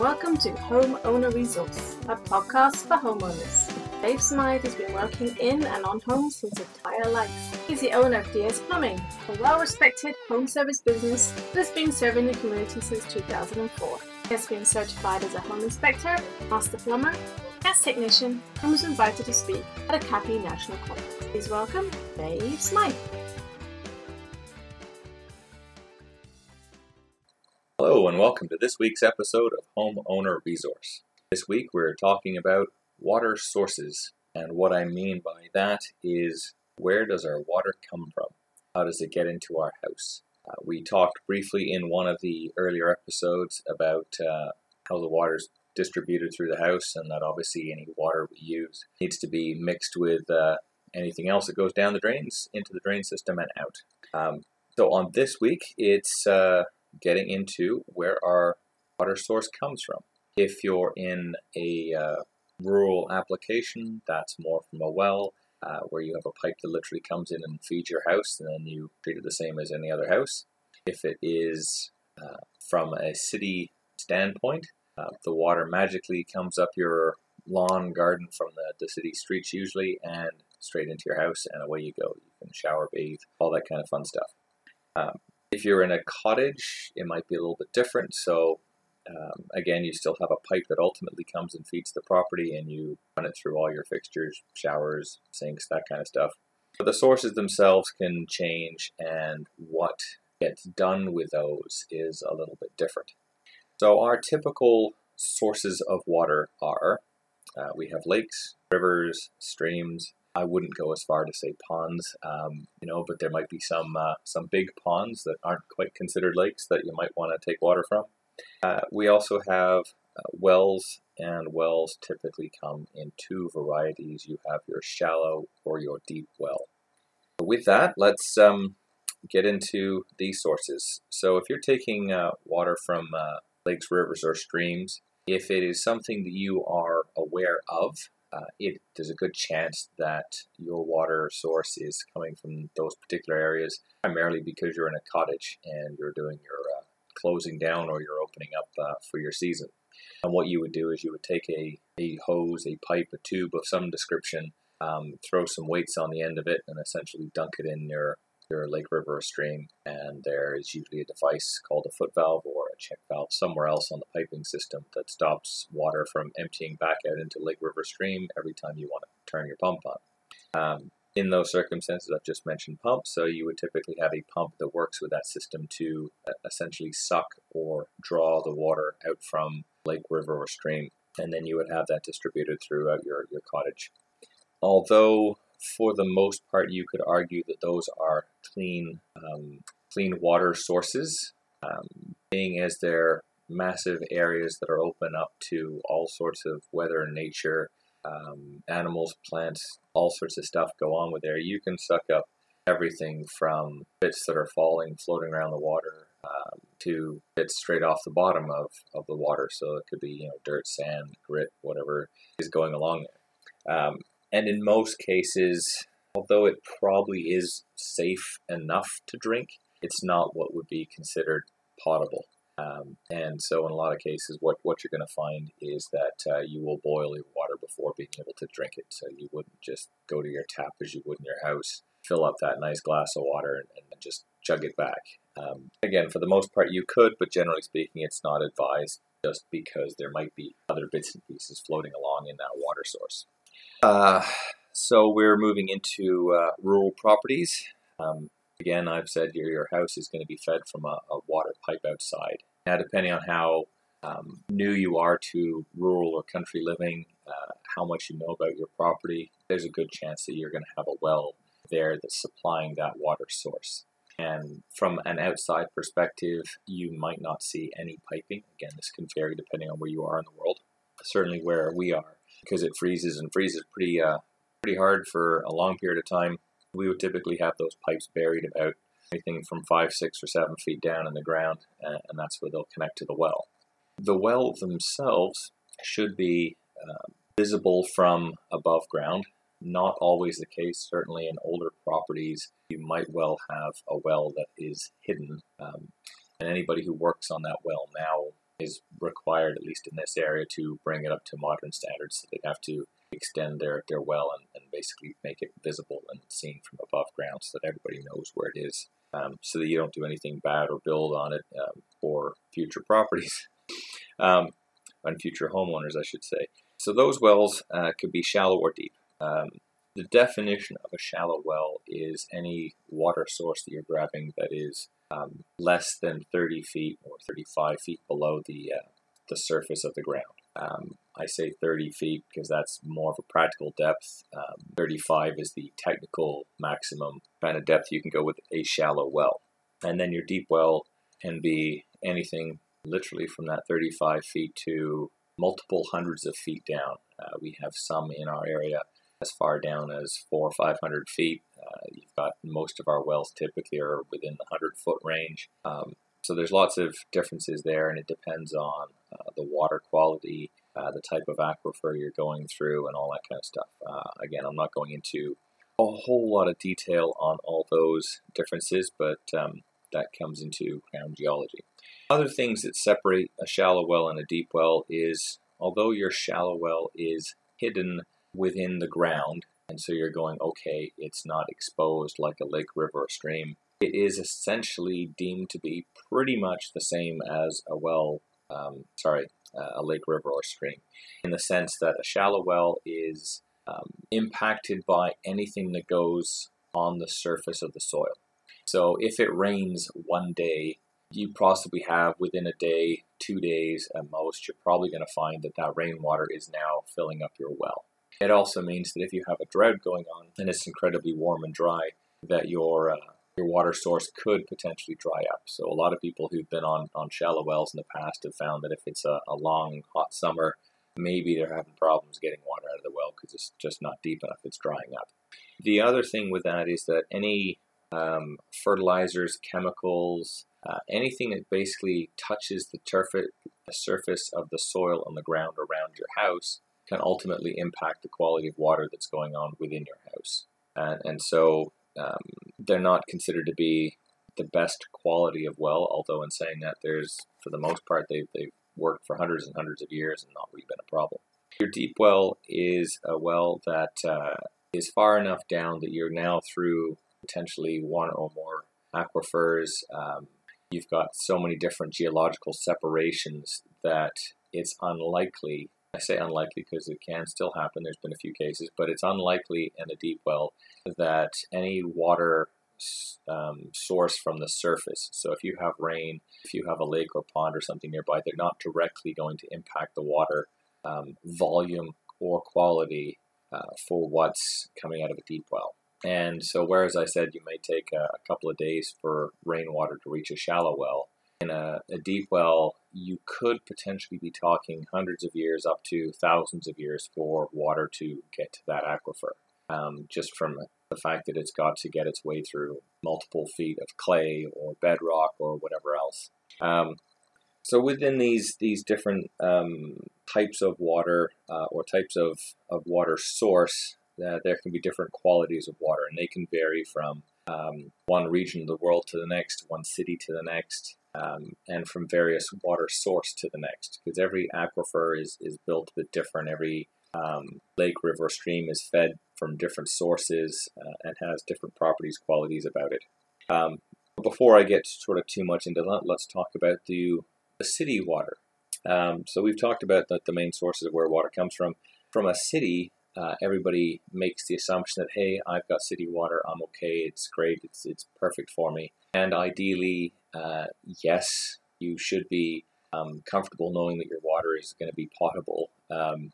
welcome to Homeowner Resource, a podcast for homeowners. Dave Smythe has been working in and on homes his entire life. He's the owner of DS Plumbing, a well respected home service business that has been serving the community since 2004. He has been certified as a home inspector, master plumber, gas technician, and was invited to speak at a CAPI National Conference. Please welcome Dave Smythe. Hello, and welcome to this week's episode of Homeowner Resource. This week we're talking about water sources, and what I mean by that is where does our water come from? How does it get into our house? Uh, we talked briefly in one of the earlier episodes about uh, how the water is distributed through the house, and that obviously any water we use needs to be mixed with uh, anything else that goes down the drains into the drain system and out. Um, so on this week, it's uh, getting into where our water source comes from. If you're in a uh, rural application, that's more from a well, uh, where you have a pipe that literally comes in and feeds your house, and then you treat it the same as any other house. If it is uh, from a city standpoint, uh, the water magically comes up your lawn, garden from the, the city streets usually, and straight into your house, and away you go. You can shower, bathe, all that kind of fun stuff. If you're in a cottage, it might be a little bit different. So, um, again, you still have a pipe that ultimately comes and feeds the property, and you run it through all your fixtures, showers, sinks, that kind of stuff. But the sources themselves can change, and what gets done with those is a little bit different. So, our typical sources of water are uh, we have lakes, rivers, streams, I wouldn't go as far to say ponds, um, you know, but there might be some uh, some big ponds that aren't quite considered lakes that you might want to take water from. Uh, we also have uh, wells, and wells typically come in two varieties. You have your shallow or your deep well. With that, let's um, get into these sources. So, if you're taking uh, water from uh, lakes, rivers, or streams, if it is something that you are aware of, uh, it there's a good chance that your water source is coming from those particular areas, primarily because you're in a cottage and you're doing your uh, closing down or you're opening up uh, for your season. And what you would do is you would take a, a hose, a pipe, a tube of some description, um, throw some weights on the end of it, and essentially dunk it in your your lake, river, or stream. And there is usually a device called a foot valve or check valve somewhere else on the piping system that stops water from emptying back out into lake, river, stream every time you want to turn your pump on. Um, in those circumstances, I've just mentioned pumps, so you would typically have a pump that works with that system to uh, essentially suck or draw the water out from lake, river, or stream, and then you would have that distributed throughout your, your cottage. Although for the most part, you could argue that those are clean, um, clean water sources, um, being as they're massive areas that are open up to all sorts of weather and nature, um, animals, plants, all sorts of stuff go on with there. You can suck up everything from bits that are falling, floating around the water, um, to bits straight off the bottom of, of the water. So it could be you know dirt, sand, grit, whatever is going along there. Um, and in most cases, although it probably is safe enough to drink, it's not what would be considered potable. Um, and so, in a lot of cases, what, what you're going to find is that uh, you will boil your water before being able to drink it. So, you wouldn't just go to your tap as you would in your house, fill up that nice glass of water, and, and just chug it back. Um, again, for the most part, you could, but generally speaking, it's not advised just because there might be other bits and pieces floating along in that water source. Uh, so we're moving into uh, rural properties. Um, again, I've said your, your house is going to be fed from a, a water pipe outside. Now, depending on how um, new you are to rural or country living, uh, how much you know about your property, there's a good chance that you're going to have a well there that's supplying that water source. And from an outside perspective, you might not see any piping. Again, this can vary depending on where you are in the world. Certainly, where we are, because it freezes and freezes pretty uh, pretty hard for a long period of time. We would typically have those pipes buried about anything from five, six, or seven feet down in the ground, and, and that's where they'll connect to the well. The well themselves should be uh, visible from above ground. Not always the case. Certainly, in older properties, you might well have a well that is hidden. Um, and anybody who works on that well now is required, at least in this area, to bring it up to modern standards. So they have to extend their, their well and, and basically make it visible and seen from above ground so that everybody knows where it is, um, so that you don't do anything bad or build on it um, for future properties um, and future homeowners, I should say. So those wells uh, could be shallow or deep. Um, the definition of a shallow well is any water source that you're grabbing that is um, less than 30 feet or 35 feet below the uh, the surface of the ground. Um, I say 30 feet because that's more of a practical depth. Um, 35 is the technical maximum kind of depth you can go with a shallow well. And then your deep well can be anything literally from that 35 feet to multiple hundreds of feet down. Uh, we have some in our area as far down as four or 500 feet. Uh, you've got most of our wells typically are within the 100 foot range. Um, so there's lots of differences there, and it depends on uh, the water quality, uh, the type of aquifer you're going through, and all that kind of stuff. Uh, again, I'm not going into a whole lot of detail on all those differences, but um, that comes into ground geology. Other things that separate a shallow well and a deep well is although your shallow well is hidden within the ground, and so you're going, okay, it's not exposed like a lake, river, or stream it is essentially deemed to be pretty much the same as a well, um, sorry, uh, a lake, river, or stream, in the sense that a shallow well is um, impacted by anything that goes on the surface of the soil. So if it rains one day, you possibly have within a day, two days at most, you're probably going to find that that rainwater is now filling up your well. It also means that if you have a drought going on and it's incredibly warm and dry, that your uh, your water source could potentially dry up. So a lot of people who've been on, on shallow wells in the past have found that if it's a, a long, hot summer, maybe they're having problems getting water out of the well because it's just not deep enough, it's drying up. The other thing with that is that any um, fertilizers, chemicals, uh, anything that basically touches the, turf- surface of the soil on the ground around your house can ultimately impact the quality of water that's going on within your house. And, and so um, they're not considered to be the best quality of well, although in saying that, there's for the most part they've they've worked for hundreds and hundreds of years and not really been a problem. Your deep well is a well that uh, is far enough down that you're now through potentially one or more aquifers. Um, you've got so many different geological separations that it's unlikely I say unlikely because it can still happen. There's been a few cases, but it's unlikely in a deep well that any water um, source from the surface. So if you have rain, if you have a lake or pond or something nearby, they're not directly going to impact the water um, volume or quality uh, for what's coming out of a deep well. And so, whereas I said you may take a, a couple of days for rainwater to reach a shallow well, in a, a, deep well, you could potentially be talking hundreds of years up to thousands of years for water to get to that aquifer. Um, just from the fact that it's got to get its way through multiple feet of clay or bedrock or whatever else. Um, so within these these different um, types of water uh, or types of, of water source, uh, there can be different qualities of water, and they can vary from um, one region of the world to the next, one city to the next, um, and from various water source to the next, because every aquifer is, is built a bit different. Every um, lake, river, stream is fed from different sources uh, and has different properties, qualities about it. Um, before I get sort of too much into that, let's talk about the, the city water. Um, so we've talked about the, the main sources of where water comes from. From a city, uh, everybody makes the assumption that hey, I've got city water, I'm okay, it's great, it's it's perfect for me. And ideally, uh, yes, you should be um, comfortable knowing that your water is going to be potable. Um,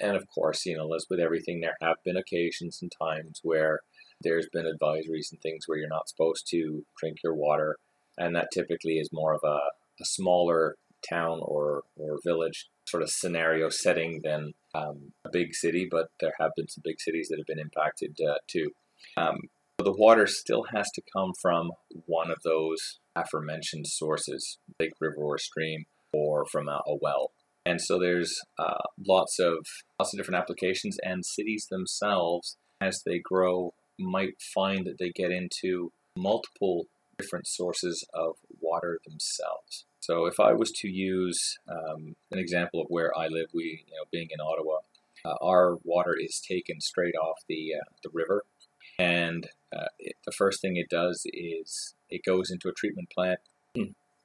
and of course, you know, as with everything, there have been occasions and times where there's been advisories and things where you're not supposed to drink your water, and that typically is more of a, a smaller town or or village sort of scenario setting than um, a big city. But there have been some big cities that have been impacted uh, too. Um, the water still has to come from one of those aforementioned sources, lake, river, or stream, or from a, a well. And so there's uh, lots of lots of different applications, and cities themselves, as they grow, might find that they get into multiple different sources of water water themselves. So if I was to use um, an example of where I live, we, you know, being in Ottawa, uh, our water is taken straight off the uh, the river, and uh, it, the first thing it does is it goes into a treatment plant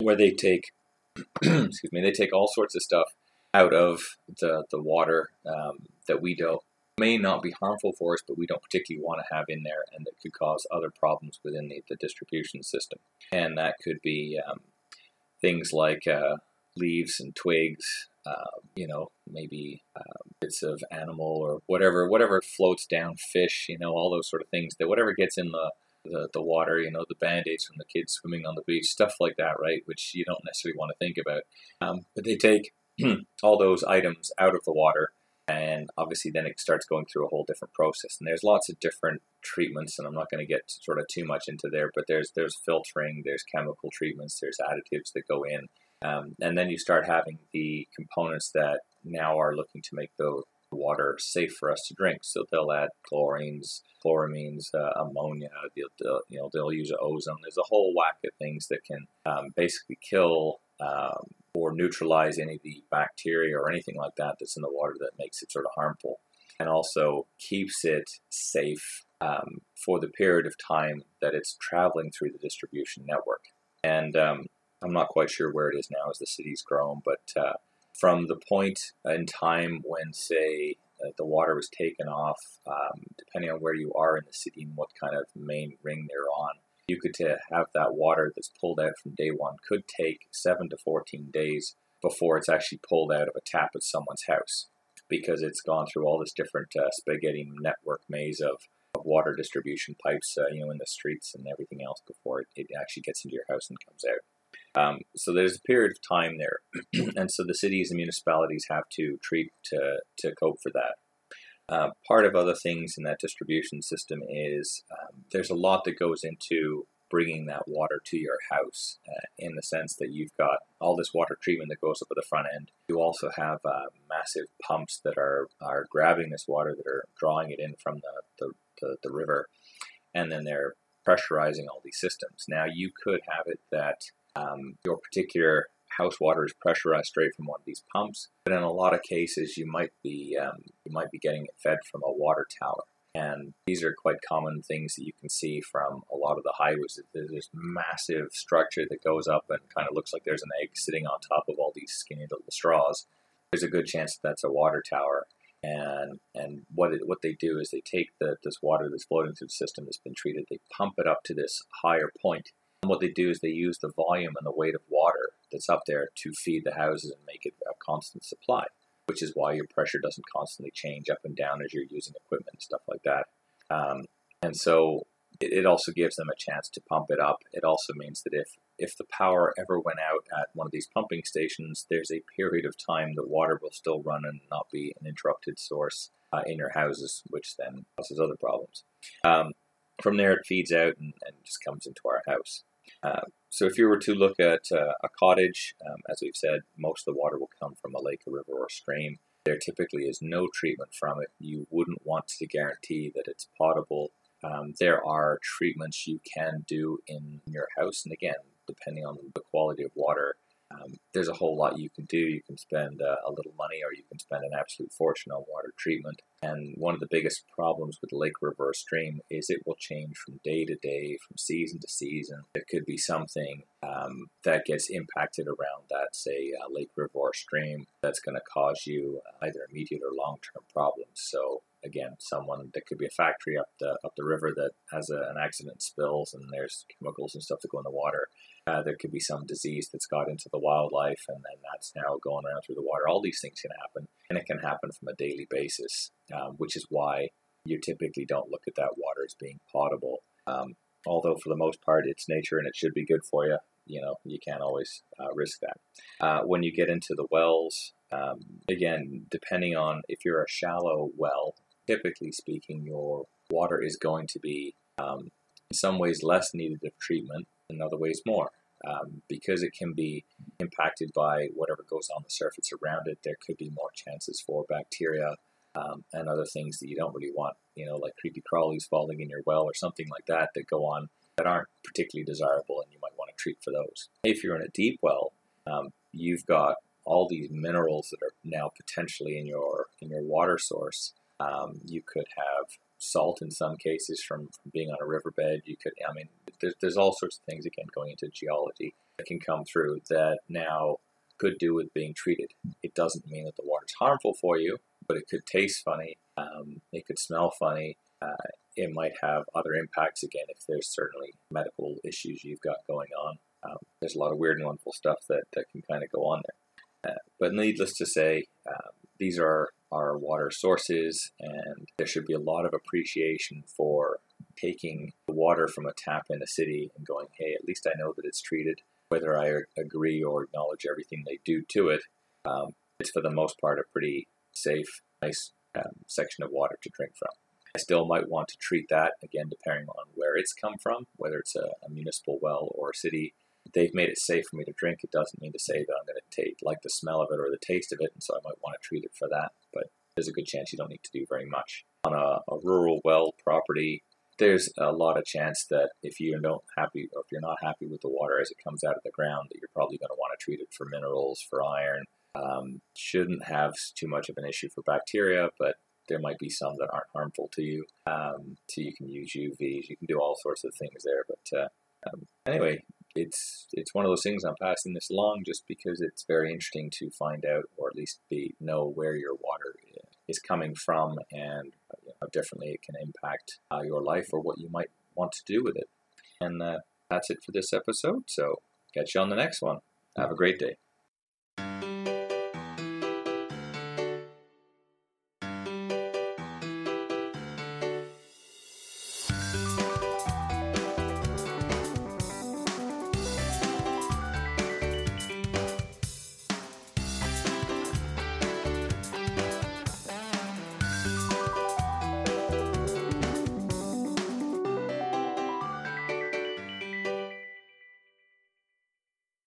where they take, excuse me, they take all sorts of stuff out of the the water um, that we don't may not be harmful for us, but we don't particularly want to have in there, and that could cause other problems within the, the distribution system. And that could be um, things like uh, leaves and twigs, uh, you know, maybe uh, bits of animal or whatever, whatever floats down, fish, you know, all those sort of things. That whatever gets in the the, the water, you know, the band-aids from the kids swimming on the beach, stuff like that, right? Which you don't necessarily want to think about. Um, but they take all those items out of the water and obviously then it starts going through a whole different process. And there's lots of different treatments and i'm not going to get sort of too much into there but there's there's filtering there's chemical treatments there's additives that go in. Um, and then you start having the components that now are looking to make the water safe for us to drink. So they'll add chlorines chloramines uh, ammonia they'll, they'll, you know they'll use ozone. There's a whole whack of things that can um, basically kill um, or neutralize any of the bacteria or anything like that that's in the water that makes it sort of harmful, and also keeps it safe um, for the period of time that it's traveling through the distribution network. And um, I'm not quite sure where it is now as the city's grown, but uh, from the point in time when, say, uh, the water was taken off, um, depending on where you are in the city and what kind of main ring they're on, you could to have that water that's pulled out from day one could take 7 to 14 days before it's actually pulled out of a tap at someone's house because it's gone through all this different uh, spaghetti network maze of, of water distribution pipes, uh, you know, in the streets and everything else before it, it actually gets into your house and comes out. Um, so there's a period of time there, and so the cities and municipalities have to treat to, to cope for that. Uh, part of other things in that distribution system is um, there's a lot that goes into bringing that water to your house uh, in the sense that you've got all this water treatment that goes up at the front end. You also have uh, massive pumps that are, are grabbing this water that are drawing it in from the, the, the, the river and then they're pressurizing all these systems. Now, you could have it that um, your particular house water is pressurized straight from one of these pumps. But in a lot of cases, you might be um, you might be getting it fed from a water tower. And these are quite common things that you can see from a lot of the highways. There's this massive structure that goes up and kind of looks like there's an egg sitting on top of all these skinny little straws. There's a good chance that that's a water tower. And and what it, what they do is they take the, this water that's flowing through the system that's been treated, they pump it up to this higher point, and what they do is they use the volume and the weight of water that's up there to feed the houses and make it a constant supply, which is why your pressure doesn't constantly change up and down as you're using equipment and stuff like that. Um, and so it, it also gives them a chance to pump it up. It also means that if if the power ever went out at one of these pumping stations, there's a period of time the water will still run and not be an interrupted source uh, in your houses, which then causes other problems. Um, from there, it feeds out and, and, just comes into our house. Uh, so if you were to look at uh, a cottage, um, as we've said, most of the water will come from a lake, a river, or stream. There typically is no treatment from it. You wouldn't want to guarantee that it's potable. Um, there are treatments you can do in your house, and again, depending on the quality of water, um, there's a whole lot you can do. You can spend uh, a little money or you can spend an absolute fortune on water treatment. And one of the biggest problems with lake, river, stream is it will change from day to day, from season to season. There could be something um, that gets impacted around that, say, uh, lake, river, stream that's going to cause you either immediate or long term problems. So again, someone that could be a factory up the up the river that has a, an accident spills and there's chemicals and stuff that go in the water. Uh, there could be some disease that's got into the wildlife and then that's now going around through the water. All these things can happen, and it can happen from a daily basis, um, which is why you typically don't look at that water as being potable. Um, although for the most part it's nature and it should be good for you, you know you can't always uh, risk that. Uh, when you get into the wells, um, again, depending on if you're a shallow well, typically speaking, your water is going to be um, in some ways less needed of treatment, in other ways more. Um, because it can be impacted by whatever goes on the surface around it, there could be more chances for bacteria um, and other things that you don't really want, you know, like creepy crawlies falling in your well or something like that that go on that aren't particularly desirable and you might want to treat for those. If you're in a deep well, um, you've got all these minerals that are now potentially in your in your water source. Um, you could have salt in some cases from, from, being on a riverbed. You could, I mean, there's, there's all sorts of things again going into geology that can come through that now could do with being treated. It doesn't mean that the water's harmful for you, but it could taste funny. Um, it could smell funny. Uh, it might have other impacts again if there's certainly medical issues you've got going on. Um, there's a lot of weird and wonderful stuff that, that can kind of go on there. Uh, but needless to say, um, these are our water sources, and there should be a lot of appreciation for taking the water from a tap in a city and going, hey, at least I know that it's treated. Whether I agree or acknowledge everything they do to it, um, it's for the most part a pretty safe, nice um, section of water to drink from. I still might want to treat that, again, depending on where it's come from, whether it's a, a municipal well or a city they've made it safe for me to drink, it doesn't mean to say that I'm going to take like the smell of it or the taste of it, and so I might want to treat it for that. But there's a good chance you don't need to do very much on a, a rural well property. There's a lot of chance that if you don't happy or if you're not happy with the water as it comes out of the ground, that you're probably going to want to treat it for minerals, for iron. Um, shouldn't have too much of an issue for bacteria, but there might be some that aren't harmful to you. Um, so you can use UVs, you can do all sorts of things there. But uh, um, anyway, it's it's one of those things I'm passing this along just because it's very interesting to find out or at least be know where your water is coming from and how differently it can impact uh, your life or what you might want to do with it. And uh, that's it for this episode. So catch you on the next one. Have a great day.